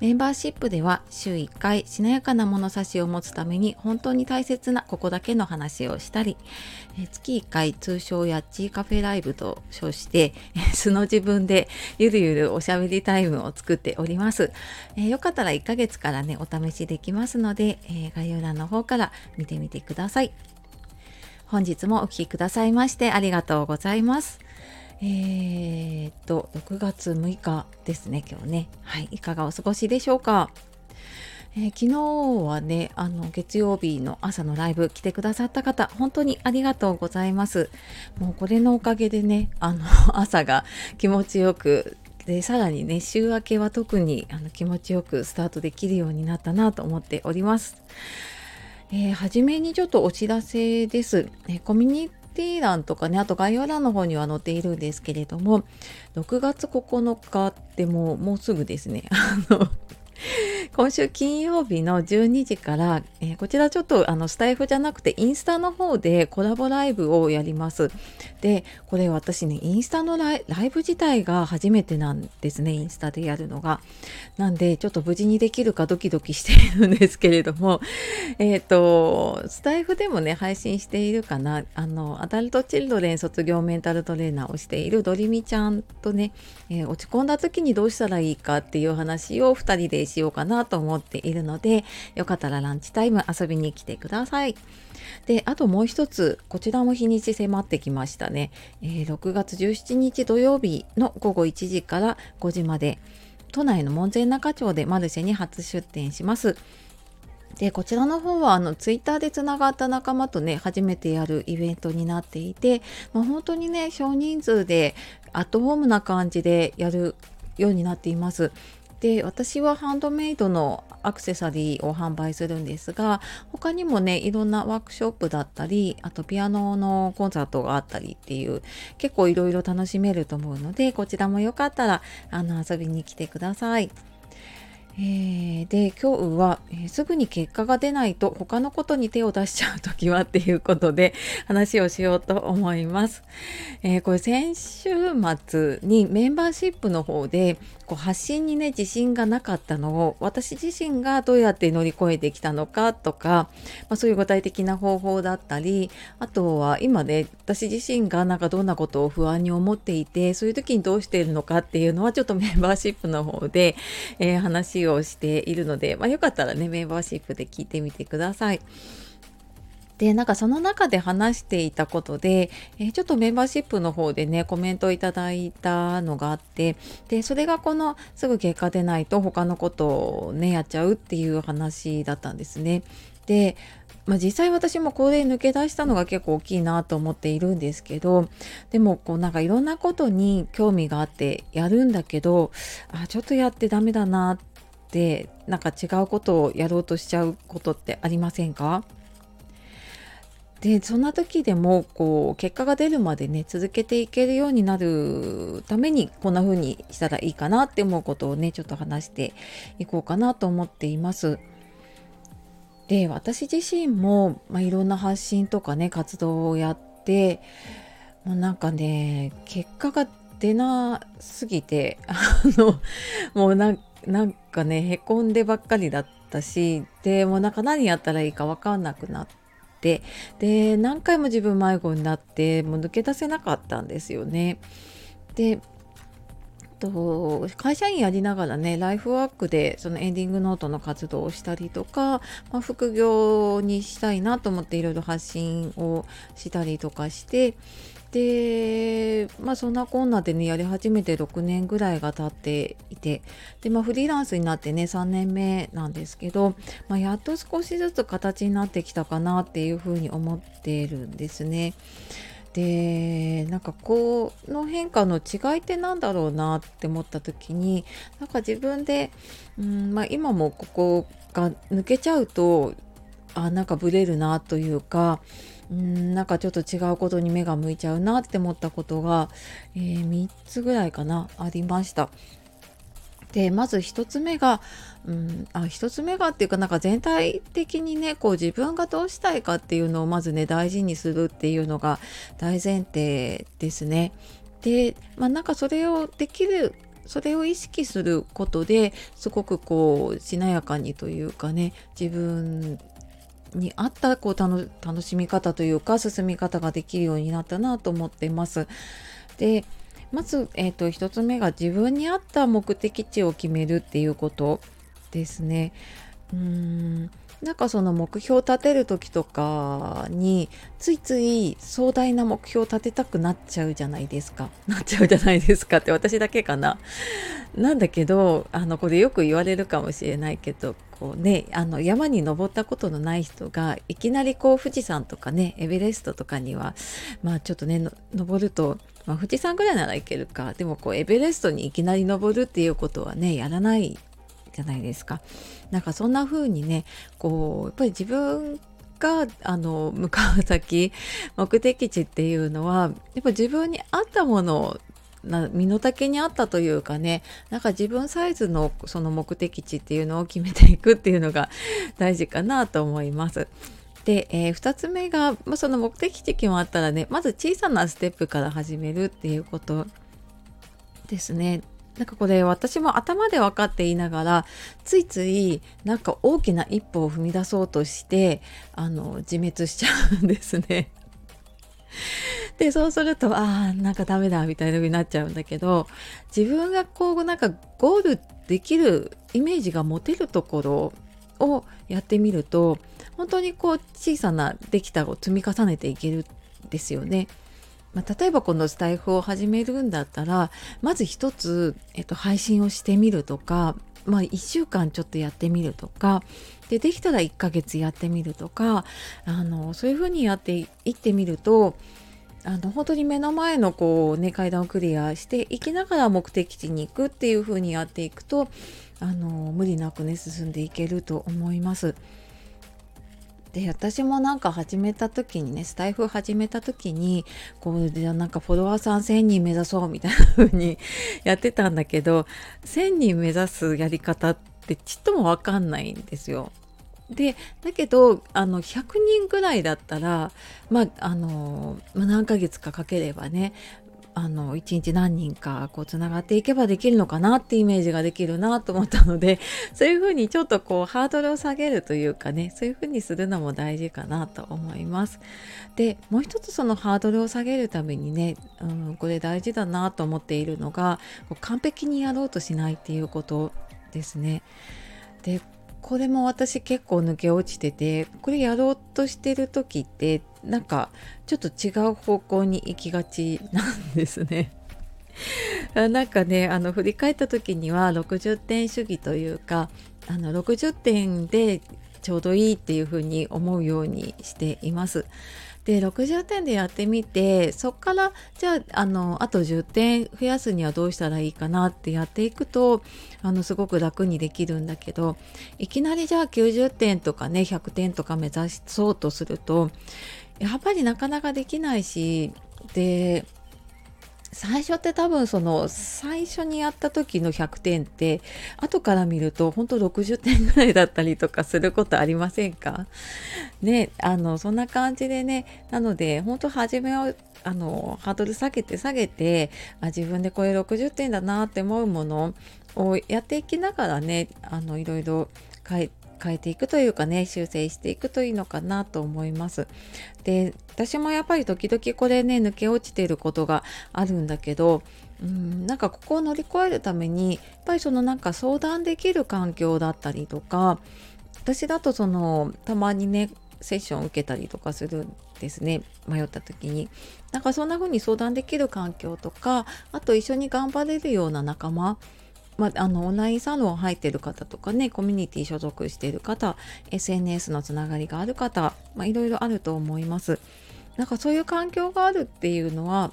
メンバーシップでは週1回しなやかな物差しを持つために本当に大切なここだけの話をしたり、月1回通称やっちーカフェライブと称して素の自分でゆるゆるおしゃべりタイムを作っております。えー、よかったら1ヶ月からねお試しできますので、えー、概要欄の方から見てみてください。本日もお聴きくださいましてありがとうございます。えー、っと、6月6日ですね、今日ね。はい、いかがお過ごしでしょうか？えー、昨日はね、あの、月曜日の朝のライブ来てくださった方、本当にありがとうございます。もうこれのおかげでね、あの、朝が気持ちよく、で、さらにね、週明けは特にあの気持ちよくスタートできるようになったなと思っております。えー、初めにちょっとお知らせです。えコミュニティ欄とかね、あと概要欄の方には載っているんですけれども、6月9日ってもう、もうすぐですね、あの、今週金曜日の12時から、えー、こちらちょっとあのスタイフじゃなくてインスタの方でコラボライブをやります。で、これ私ね、インスタのライブ自体が初めてなんですね、インスタでやるのが。なんで、ちょっと無事にできるかドキドキしているんですけれども、えっ、ー、と、スタイフでもね、配信しているかな、あの、アダルトチルドレン卒業メンタルトレーナーをしているドリミちゃんとね、えー、落ち込んだ時にどうしたらいいかっていう話を2人でしようかなとと思っているので、よかったらランチタイム遊びに来てください。で、あともう一つ、こちらも日にち迫ってきましたね。えー、6月17日土曜日の午後1時から5時まで、都内の門前仲町でマルシェに初出店します。でこちらの方はあのツイッターでつながった仲間とね初めてやるイベントになっていて、まあ、本当にね少人数でアットホームな感じでやるようになっています。で私はハンドメイドのアクセサリーを販売するんですが他にもねいろんなワークショップだったりあとピアノのコンサートがあったりっていう結構いろいろ楽しめると思うのでこちらもよかったらあの遊びに来てください。えー、で今日は、えー、すぐに結果が出ないと他のことに手を出しちゃう時はっていうことで話をしようと思います。えー、これ先週末にメンバーシップの方でこう発信にね自信がなかったのを私自身がどうやって乗り越えてきたのかとか、まあ、そういう具体的な方法だったりあとは今ね私自身がなんかどんなことを不安に思っていてそういう時にどうしているのかっていうのはちょっとメンバーシップの方で、えー、話ををしているので、まあ、よかったらねメンバーシップで聞いてみてください。で、なんかその中で話していたことで、えー、ちょっとメンバーシップの方でね、コメントをいただいたのがあって、で、それがこのすぐ結果出ないと他のことをね、やっちゃうっていう話だったんですね。で、まあ、実際私もこれ抜け出したのが結構大きいなと思っているんですけどでもこうなんかいろんなことに興味があってやるんだけどあちょっとやってダメだなっってなんか違うことをやろうとしちゃうことってありませんか？でそんな時でもこう結果が出るまでね続けていけるようになるためにこんな風にしたらいいかなって思うことをねちょっと話していこうかなと思っています。で私自身も、まあ、いろんな発信とかね活動をやってもうなんかね結果が出なすぎて あのもうなんなんかねへこんでばっかりだったしでもなんか何やったらいいか分かんなくなってで何回も自分迷子になってもう抜け出せなかったんですよね。でと会社員やりながらねライフワークでそのエンディングノートの活動をしたりとか、まあ、副業にしたいなと思っていろいろ発信をしたりとかしてでまあそんなこんなでねやり始めて6年ぐらいが経っていてでまあフリーランスになってね3年目なんですけど、まあ、やっと少しずつ形になってきたかなっていうふうに思ってるんですね。でなんかこの変化の違いって何だろうなって思った時になんか自分で、うんまあ、今もここが抜けちゃうとあなんかブレるなというかうんなんかちょっと違うことに目が向いちゃうなって思ったことが、えー、3つぐらいかなありました。でまず1つ目が、うん、あ1つ目がっていうかなんか全体的にねこう自分がどうしたいかっていうのをまずね大事にするっていうのが大前提ですね。でまあなんかそれをできるそれを意識することですごくこうしなやかにというかね自分に合ったこう楽しみ方というか進み方ができるようになったなと思っています。でまず、えーと、1つ目が自分に合った目的地を決めるっていうことですね。うーんなんかその目標を立てる時とかについつい壮大な目標を立てたくなっちゃうじゃないですか。なっちゃうじゃないですかって私だけかな。なんだけどあのこれよく言われるかもしれないけどこうねあの山に登ったことのない人がいきなりこう富士山とかねエベレストとかにはまあちょっとね登ると、まあ、富士山ぐらいならいけるかでもこうエベレストにいきなり登るっていうことはねやらないじゃないですか。なんかそんな風にねこうやっぱり自分があの向かう先目的地っていうのはやっぱ自分に合ったものな身の丈に合ったというかねなんか自分サイズのその目的地っていうのを決めていくっていうのが 大事かなと思います。で、えー、2つ目が、まあ、その目的地決まったらねまず小さなステップから始めるっていうことですね。なんかこれ私も頭で分かっていながらついついなんか大きな一歩を踏み出そうとしてあの自滅しちゃうんですね。でそうするとああなんかダメだみたいな風になっちゃうんだけど自分がこうなんかゴールできるイメージが持てるところをやってみると本当にこう小さなできたを積み重ねていけるんですよね。まあ、例えばこのスタイフを始めるんだったらまず一つ、えっと、配信をしてみるとか、まあ、1週間ちょっとやってみるとかでできたら1ヶ月やってみるとかあのそういうふうにやっていってみるとあの本当に目の前のこう、ね、階段をクリアしていきながら目的地に行くっていう風にやっていくとあの無理なくね進んでいけると思います。で私もなんか始めた時にねスタイフ始めた時にこうじゃなんかフォロワーさん1,000人目指そうみたいな風に やってたんだけど1,000人目指すやり方ってちっとも分かんないんですよ。でだけどあの100人ぐらいだったらまああの、ま、何ヶ月かかければねあの1日何人かこうつながっていけばできるのかなってイメージができるなと思ったので そういうふうにちょっとこうハードルを下げるというかねそういうふうにするのも大事かなと思います。でもう一つそのハードルを下げるためにね、うん、これ大事だなと思っているのが完璧にやろうとしないっていうことですね。でこれも私結構抜け落ちててこれやろうとしてる時ってなんかちょっと違う方向に行きがちなんですね。なんかねあの振り返った時には60点主義というかあの60点でちょうどいいっていうふうに思うようにしています。で60点でやってみてそっからじゃああのあと10点増やすにはどうしたらいいかなってやっていくとあのすごく楽にできるんだけどいきなりじゃあ90点とかね100点とか目指そうとするとやっぱりなかなかできないしで最初って多分その最初にやった時の100点って後から見ると本当60点ぐらいだったりとかすることありませんか？ねあのそんな感じでねなので本当初めはあのハードル下げて下げてあ自分でこれ60点だなって思うものをやっていきながらねあのいろいろ変え変えていくというかね修正していくといいのかなと思います。で私もやっぱり時々これね抜け落ちていることがあるんだけどうんなんかここを乗り越えるためにやっぱりそのなんか相談できる環境だったりとか私だとそのたまにねセッションを受けたりとかするんですね迷った時になんかそんな風に相談できる環境とかあと一緒に頑張れるような仲間まあ、あのオンラインサロン入ってる方とかねコミュニティ所属してる方 SNS のつながりがある方、まあ、いろいろあると思いますなんかそういう環境があるっていうのは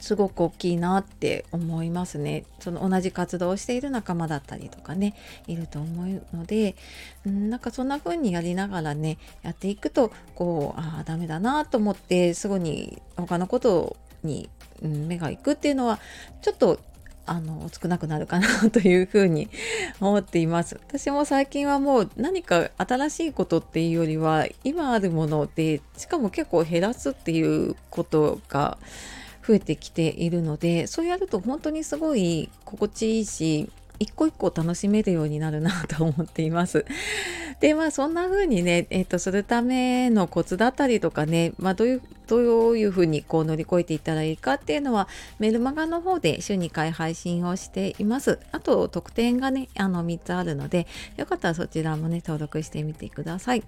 すごく大きいなって思いますね。その同じ活動をしている仲間だったりとかねいると思うので、なんかそんな風にやりながらねやっていくとこうああダメだなと思ってすぐに他のことに、目がいくっていうのはちょっとあの少なくなるかなというふうに思っています。私も最近はもう何か新しいことっていうよりは今あるものでしかも結構減らすっていうことが増えてきているのでそうやると本当にすごい心地いいし一個一個楽しめるようになるなと思っています。でまあそんな風にね、えーと、するためのコツだったりとかね、まあ、どういうどういうふうにこう乗り越えていったらいいかっていうのはメルマガの方で週2回配信をしています。あと特典がねあの3つあるのでよかったらそちらもね登録してみてください。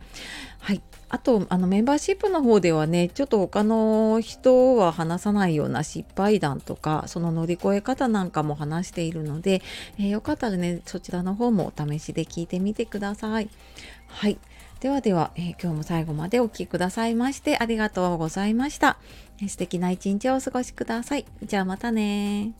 はい。あとあのメンバーシップの方ではねちょっと他の人は話さないような失敗談とかその乗り越え方なんかも話しているので、えー、よかったらねそちらの方もお試しで聞いてみてください。はい。ではでは、えー、今日も最後までお聴きくださいましてありがとうございました。素敵な一日をお過ごしください。じゃあまたね